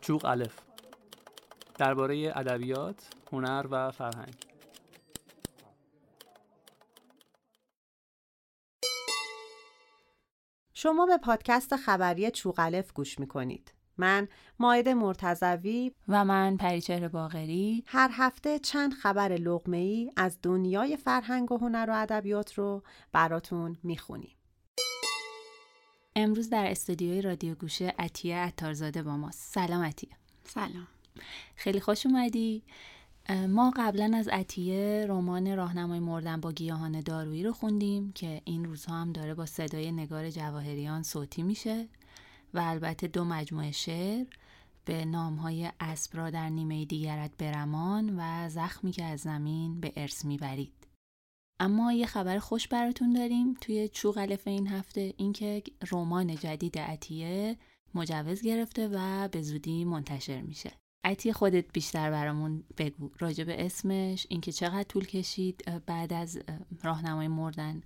چوق الف درباره ادبیات، هنر و فرهنگ شما به پادکست خبری چوغلف گوش می‌کنید. من ماید مرتزوی و من پریچهر باغری هر هفته چند خبر لغمه ای از دنیای فرهنگ و هنر و ادبیات رو براتون می‌خونیم. امروز در استودیوی رادیو گوشه عطیه عطارزاده با ماست. سلام عطیه. سلام. خیلی خوش اومدی. ما قبلا از عطیه رمان راهنمای مردن با گیاهان دارویی رو خوندیم که این روزها هم داره با صدای نگار جواهریان صوتی میشه و البته دو مجموعه شعر به نامهای اسب را در نیمه دیگرت برمان و زخمی که از زمین به ارث می‌برید اما یه خبر خوش براتون داریم. توی چوغلف این هفته اینکه رمان جدید عطیه مجوز گرفته و به زودی منتشر میشه. عطیه خودت بیشتر برامون بگو. راجع به اسمش اینکه چقدر طول کشید بعد از راهنمای مردن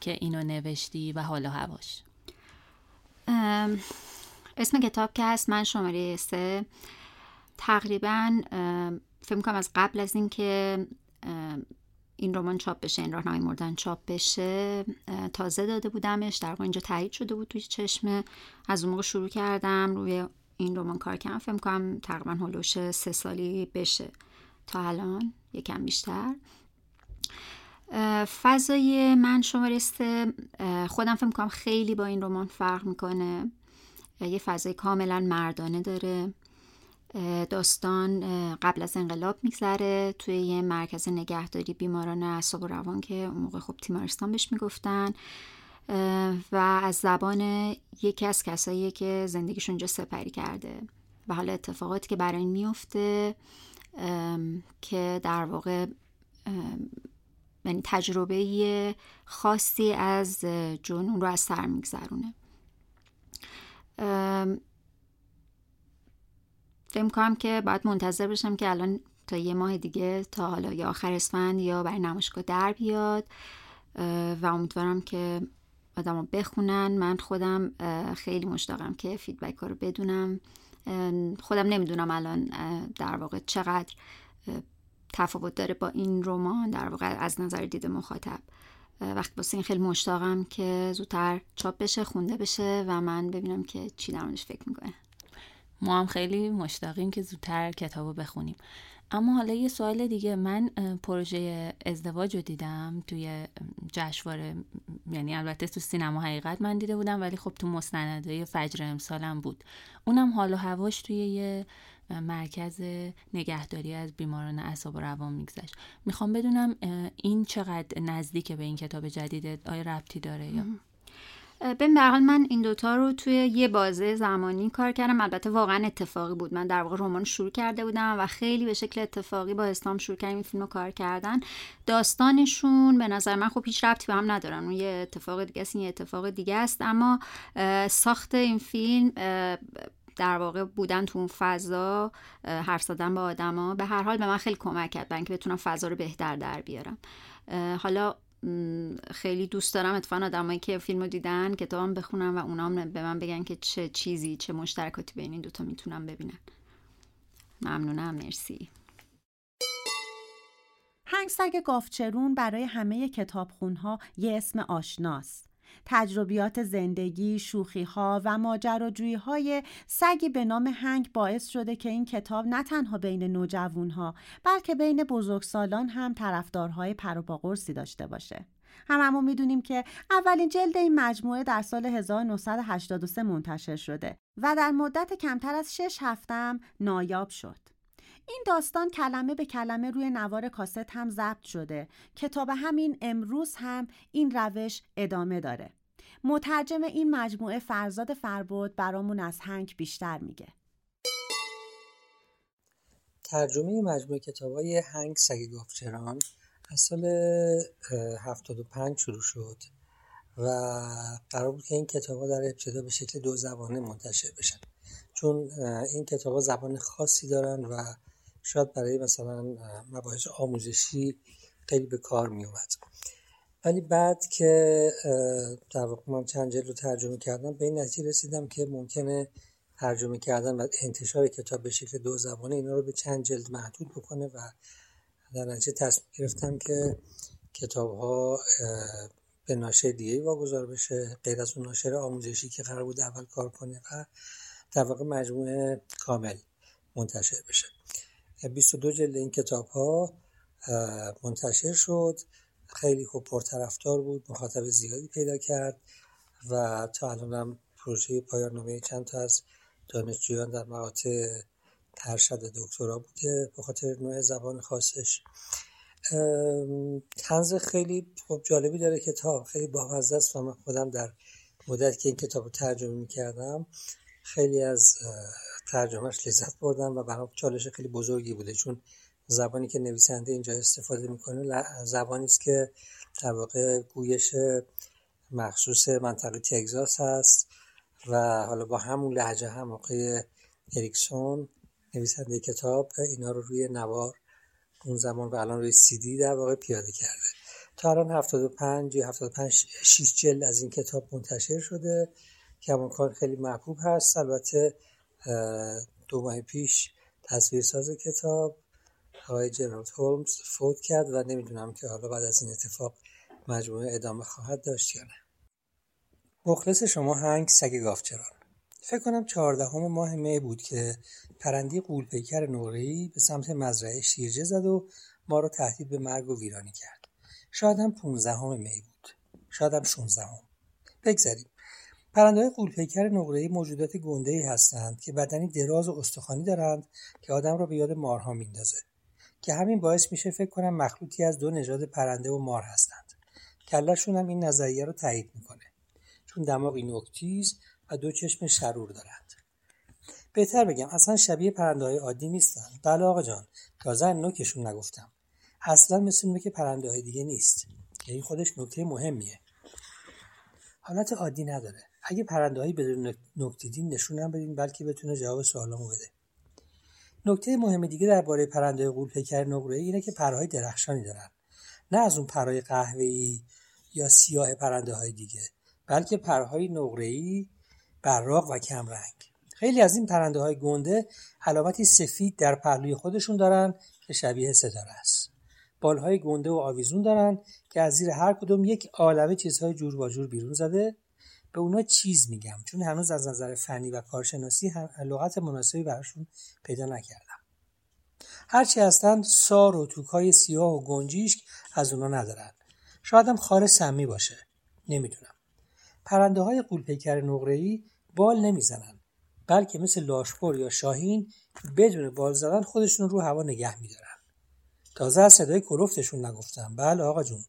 که اینو نوشتی و حالا هواش. اسم کتاب که هست من شماره سه. تقریبا فکر کنم از قبل از اینکه این رمان چاپ بشه این راهنمای مردن چاپ بشه تازه داده بودمش در واقع اینجا تایید شده بود توی چشمه. از اون موقع شروع کردم روی این رمان کار کردم فکر کنم تقریبا هلوش سه سالی بشه تا الان یکم بیشتر. فضای من شماره خودم فکر کنم خیلی با این رمان فرق می‌کنه. یه فضای کاملا مردانه داره. داستان قبل از انقلاب میگذره توی یه مرکز نگهداری بیماران اعصاب و روان که اون موقع خب تیمارستان بهش می‌گفتن. و از زبان یکی از کسایی که زندگیشون اونجا سپری کرده. و حالا اتفاقاتی که برای این میفته که در واقع یعنی تجربه خاصی از جنون رو از سر میگذرونه. فکر کنم که باید منتظر بشم که الان تا یه ماه دیگه تا حالا یا آخر اسفند یا برای نمایشگاه در بیاد و امیدوارم که آدم رو بخونن. من خودم خیلی مشتاقم که فیدبک ها رو بدونم. خودم نمی‌دونم الان در واقع چقدر تفاوت داره با این رمان. در واقع از نظر دید مخاطب وقت واسه این خیلی مشتاقم که زودتر چاپ بشه خونده بشه و من ببینم که چی در فکر می‌کنه. ما هم خیلی مشتاقیم که زودتر کتابو بخونیم. اما حالا یه سوال دیگه من پروژه ازدواج رو دیدم توی جشنواره یعنی البته تو سینما حقیقت من دیده بودم ولی خب تو مستندهای فجر امسالم بود. اونم حال و هواش توی یه مرکز نگهداری از بیماران اعصاب و روان میگذشت. می‌خوام بدونم این چقدر نزدیک به این کتاب جدیده؟ آیا ربطی داره یا؟ به حال من این دوتا رو توی یه بازه زمانی کار کردم. البته واقعا اتفاقی بود. من در واقع رمان شروع کرده بودم و خیلی به شکل اتفاقی با اسلام شروع کردیم این فیلم رو کار کردن. داستانشون به نظر من خب هیچ ربطی به هم ندارن. اون یه اتفاق دیگه است این یه اتفاق دیگه است. اما ساخت این فیلم در واقع بودن تو اون فضا حرف زدن با آدما به هر حال به من خیلی کمک کرد برای اینکه بتونم فضا رو بهتر در بیارم. حالا خیلی دوست دارم. اتفاقا آدمایی که فیلمو دیدن کتابم بخونم و اونام به من بگن که چه چیزی چه مشترکاتی بین این دوتا می‌تونم ببینن. ممنونم. مرسی. هنگسگ گافچرون برای همه کتابخونها یه اسم آشناست. تجربیات زندگی، ها و ماجراجویی های سگی به نام هنگ باعث شده که این کتاب نه تنها بین ها بلکه بین بزرگسالان هم طرفدارهای پروپاقرصی داشته باشه. هممون می‌دونیم که اولین جلد این مجموعه در سال 1983 منتشر شده و در مدت کمتر از 6 هفتم نایاب شد. این داستان کلمه به کلمه روی نوار کاست هم ضبط شده کتاب همین امروز هم این روش ادامه داره مترجم این مجموعه فرزاد فربود برامون از هنگ بیشتر میگه. ترجمه مجموعه کتاب های هنگ سگ گافچران از سال 75 شروع شد و قرار بود که این کتاب ها در ابتدا به شکل دو زبانه منتشر بشن. چون این کتاب زبان خاصی دارن و شاید برای مثلا مباحث آموزشی خیلی به کار می اومد ولی بعد که در واقع من چند جلد رو ترجمه کردم به این نتیجه رسیدم که ممکنه ترجمه کردن و انتشار کتاب به شکل دو زبانه اینا رو به چند جلد محدود بکنه و در نتیجه تصمیم گرفتم که کتاب ها به ناشر دیگه واگذار بشه غیر از اون ناشر آموزشی که قرار بود اول کار کنه و در واقع مجموعه کامل منتشر بشه. 22 جلد این کتاب ها منتشر شد. خیلی خوب پرطرفدار بود مخاطب زیادی پیدا کرد و تا الان هم پروژه پایان نامه چند تا از دانشجویان در مقاطع ترشد دکترا بوده به خاطر نوع زبان خاصش. تنز خیلی خوب جالبی داره کتاب خیلی بامزه است و من خودم در مدت که این کتاب رو ترجمه می‌کردم خیلی از ترجمهش لذت بردم و برام چالش خیلی بزرگی بوده چون زبانی که نویسنده اینجا استفاده می‌کنه زبانی است که در واقع گویش مخصوص منطقه تگزاس هست و حالا با همون لحجه هم آقای اریکسون نویسنده کتاب اینا رو روی نوار اون زمان و الان روی سی دی در واقع پیاده کرده. تا الان 75 یا 75 6 جلد از این کتاب منتشر شده. که کار خیلی محبوب هست. البته دو ماه پیش تصویرساز کتاب آقای جرالد هولمز فوت کرد و نمی‌دونم که حالا بعد از این اتفاق مجموعه ادامه خواهد داشت یا نه. مخلص شما هنگ سگ گافچران فکر کنم چهاردهم ماه می بود که پرندی قولپیکر نقره‌ای به سمت مزرعه شیرجه زد و ما رو تهدید به مرگ و ویرانی کرد. شاید هم پونزدهم می بود. شاید هم شونزدهم. بگذریم پرنده قولپیکر نقره‌ای موجودات گنده‌ای هستند که بدنی دراز و استخوانی دارند که آدم را به یاد مارها میندازه. که همین باعث میشه فکر کنم مخلوطی از دو نژاد پرنده و مار هستند. کلشون هم این نظریه رو تایید می‌کنه. چون دماغی نکتیز و دو چشم شرور دارند. بهتر بگم اصلا شبیه پرنده های عادی نیستن. بله آقا جان تازه نوکشون نگفتم. اصلا مثل نوک پرنده های دیگه نیست. یعنی خودش نکته مهمیه. حالت عادی نداره. اگه پرنده هایی بدون نکتیدین نشونم بدین بلکه بتونه جواب سوالامو بده. نکته مهم دیگه درباره پرنده قول پیکر نقره اینه که پرهای درخشانی دارن. نه از اون پرهای قهوه‌ای یا سیاه پرنده های دیگه بلکه پرهای نقره‌ای براق و کمرنگ. خیلی از این پرنده های گنده علامتی سفید در پهلوی خودشون دارن که شبیه ستاره است. بالهای گنده و آویزون دارن که از زیر هر کدوم یک عالمه چیزهای جور با جور بیرون زده به اونا چیز میگم. چون هنوز از نظر فنی و کارشناسی لغت مناسبی براشون پیدا نکردم. هرچی هستند سار و توکای سیاه و گنجیشک از اونا ندارن. شاید هم خار سمی باشه. نمی‌دونم. پرنده های قولپیکر نقره‌ای بال نمی‌زنن بلکه مثل لاشخور یا شاهین بدون بال زدن خودشون رو هوا نگه میدارن. تازه از صدای کلفتشون نگفتم. بله آقا جون.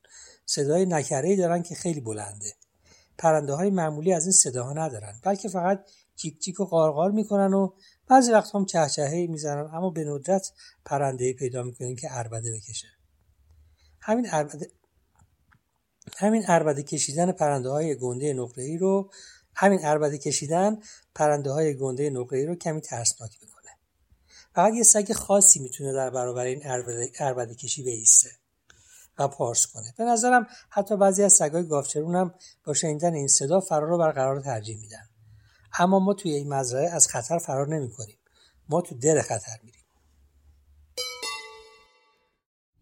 صدای نکرهی دارن که خیلی بلنده. پرنده های معمولی از این صداها ندارن بلکه فقط چیک چیک و قارقار می‌کنن و بعضی وقت هم چهچههی می‌زنن اما به ندرت پرنده پیدا می‌کنین که اربده بکشه. همین اربده همین اربده کشیدن پرنده های گنده نقره ای رو همین اربده کشیدن پرنده های گنده نقره ای رو کمی ترسناک می‌کنه. فقط یه سگ خاصی می‌تونه در برابر این اربده, کشی بیسته. و پارس کنه. به نظرم حتی بعضی از سگای گافچرون هم با شنیدن این صدا فرار رو برقرار ترجیح میدن. اما ما توی این مزرعه از خطر فرار نمی کنیم ما تو دل خطر میریم.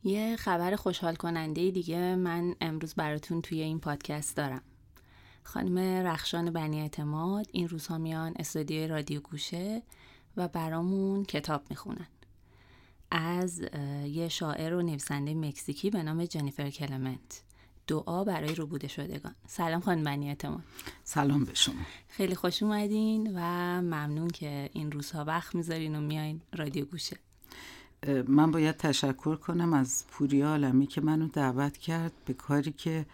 یه خبر خوشحال کننده دیگه من امروز براتون توی این پادکست دارم. خانم رخشان بنی اعتماد این روزها میان استودیوی رادیو گوشه و برامون کتاب می‌خونن. از یه شاعر و نویسنده مکزیکی به نام جنیفر کلمنت. دعا برای روبوده شدگان. سلام خانم بنی اعتماد سلام به شما. خیلی خوش اومدین و ممنون که این روزها وقت می‌ذارین و میایین رادیو گوشه. من باید تشکر کنم از پوری عالمی که منو دعوت کرد به کاری که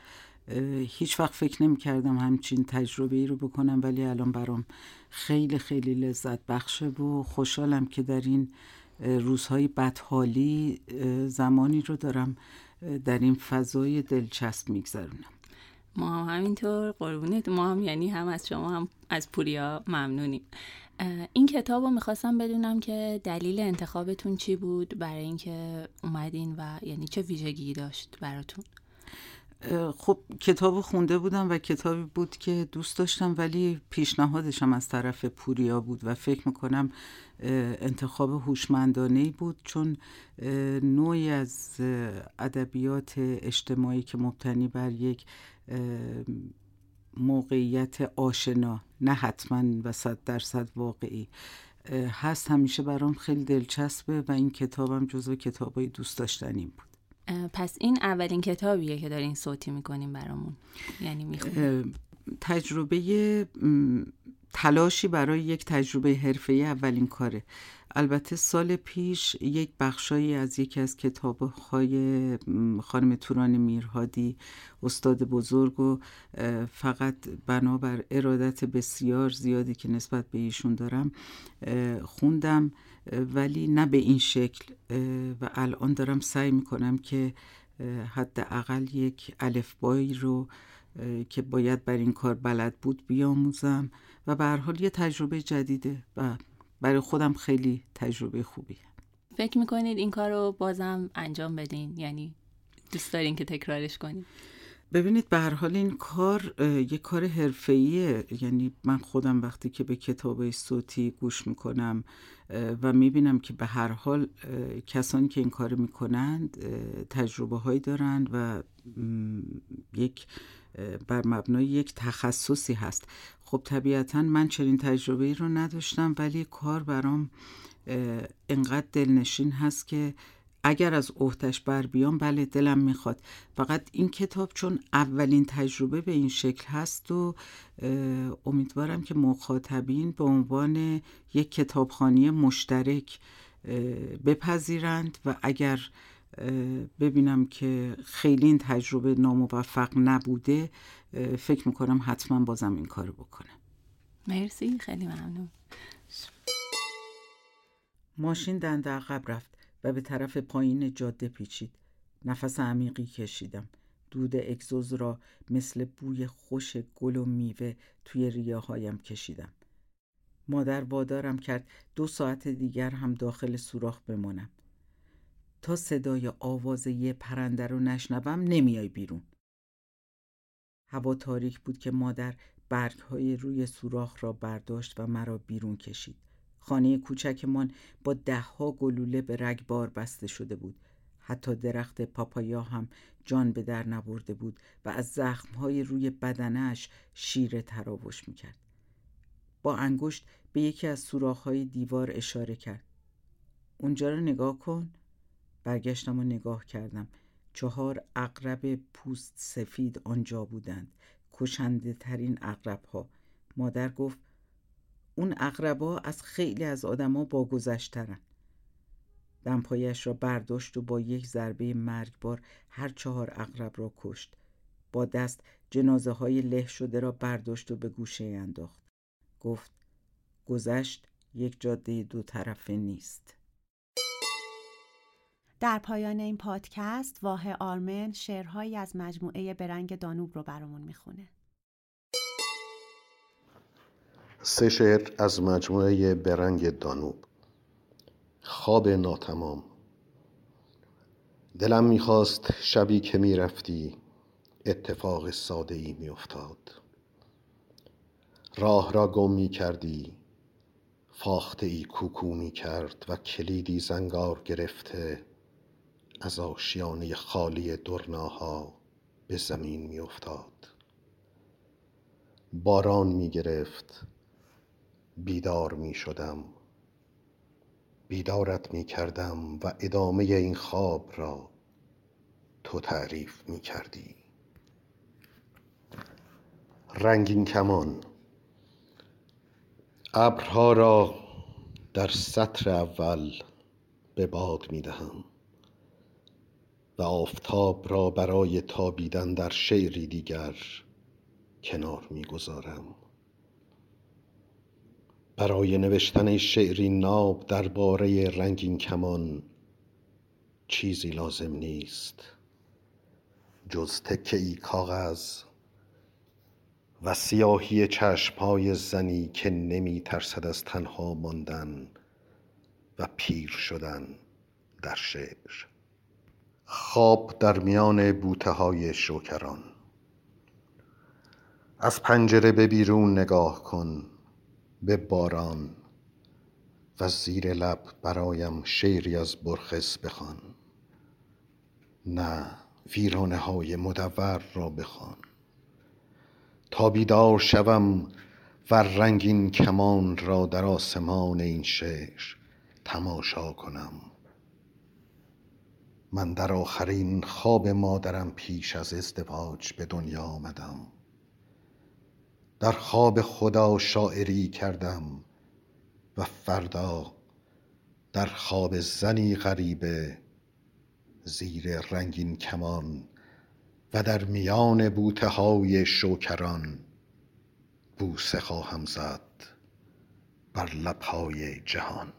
هیچ وقت فکر نمی کردم همچین تجربه ای رو بکنم ولی الان برام خیلی خیلی لذت بخشه و خوشحالم که در این روزهای بدحالی زمانی رو دارم در این فضای دلچسب میگذرونم. ما هم همینطور قربونت. ما هم یعنی هم از شما هم از پوریا ممنونیم. این کتاب رو می‌خواستم بدونم که دلیل انتخابتون چی بود برای اینکه اومدین و یعنی چه ویژگی داشت براتون؟ خب کتاب خونده بودم و کتابی بود که دوست داشتم ولی پیشنهادشم از طرف پوریا بود و فکر می‌کنم انتخاب هوشمندانه بود چون نوعی از ادبیات اجتماعی که مبتنی بر یک موقعیت آشنا نه حتما و صد درصد واقعی هست. همیشه برام خیلی دلچسبه و این کتابم جزو کتابای دوست داشتنیم بود. پس این اولین کتابیه که دارین صوتی می‌کنیم برامون. یعنی می‌خونیم تجربه تلاشی برای یک تجربه حرفه اولین کاره. البته سال پیش یک بخشایی از یکی از کتابهای خانم توران میرهادی استاد بزرگ و فقط بنابر ارادت بسیار زیادی که نسبت به ایشون دارم خوندم. ولی نه به این شکل و الان دارم سعی می‌کنم که حداقل یک الفبایی رو که باید بر این کار بلد بود بیاموزم و به هر حال یه تجربه جدیده و برای خودم خیلی تجربه خوبیه. فکر می‌کنید این کار رو بازم انجام بدین؟ یعنی دوست دارین که تکرارش کنید ببینید به هر حال این کار یه کار حرفه‌ایه. یعنی من خودم وقتی که به کتاب صوتی گوش می‌کنم و می‌بینم که به هر حال کسانی که این کار می‌کنند تجربه هایی دارند و یک بر مبنای یک تخصصی هست. خب طبیعتا من چنین تجربه ای رو نداشتم ولی کار برام انقدر دلنشین هست که اگر از اوهتش بر بیام بله دلم می‌خواد. فقط این کتاب چون اولین تجربه به این شکل هست و امیدوارم که مخاطبین به عنوان یک کتابخانی مشترک بپذیرند و اگر ببینم که خیلی این تجربه ناموفق نبوده فکر می‌کنم حتما بازم این کارو بکنم مرسی خیلی ممنون. ماشین دنده عقب رفت. و به طرف پایین جاده پیچید. نفس عمیقی کشیدم. دود اگزوز را مثل بوی خوش گل و میوه توی ریاهایم کشیدم. مادر وادارم کرد دو ساعت دیگر هم داخل سوراخ بمانم. تا صدای آواز یه پرنده رو نشنوم نمیای بیرون. هوا تاریک بود که مادر برگ های روی سوراخ را برداشت و مرا بیرون کشید. خانه کوچکمان با دهها گلوله به رگبار بسته شده بود. حتی درخت پاپایا هم جان به در نبرده بود و از زخمهای روی بدنش شیر تراوش می‌کرد. با انگشت به یکی از سوراخ‌های دیوار اشاره کرد. اونجا رو نگاه کن. برگشتم و نگاه کردم. چهار اقرب پوست سفید آنجا بودند. کشنده ترین اقرب ها مادر گفت اون اقربا از خیلی از آدما با گذشترن. دمپایش را برداشت و با یک ضربه مرگبار هر چهار اقرب را کشت. با دست جنازه های له شده را برداشت و به گوشه انداخت. گفت گذشت یک جاده دو طرفه نیست. در پایان این پادکست واه آرمن شعرهایی از مجموعه برنگ دانوب رو برامون می‌خونه. سه شعر از مجموعه برنگ دانوب. خواب ناتمام. دلم می‌خواست شبی که می‌رفتی اتفاق ساده ای میافتاد. راه را گم می کردی فاخته ای کوکو می کرد و کلیدی زنگار گرفته از آشیانه خالی درناها به زمین می افتاد باران می گرفت بیدار می شدم. بیدارت می کردم و ادامه این خواب را تو تعریف می کردی. رنگین کمان. ابرها را در سطر اول به باد می دهم و آفتاب را برای تابیدن در شعری دیگر کنار می‌گذارم برای نوشتن شعری ناب درباره رنگین کمان چیزی لازم نیست. جز تکه ای کاغذ و سیاهی چشمهای زنی که نمی ترسد از تنها ماندن و پیر شدن در شعر. خواب در میان بوته های شوکران از پنجره به بیرون نگاه کن. به باران و زیر لب برایم شعری از برخس بخوان. نه ویرانه های مدور را بخوان. تا بیدار شوم و رنگین کمان را در آسمان این شعر تماشا کنم. من در آخرین خواب مادرم پیش از ازدواج به دنیا آمدم. در خواب خدا شاعری کردم و فردا در خواب زنی غریبه زیر رنگین کمان و در میان بوته های شوکران بوسه خواهم زد بر لبهای جهان.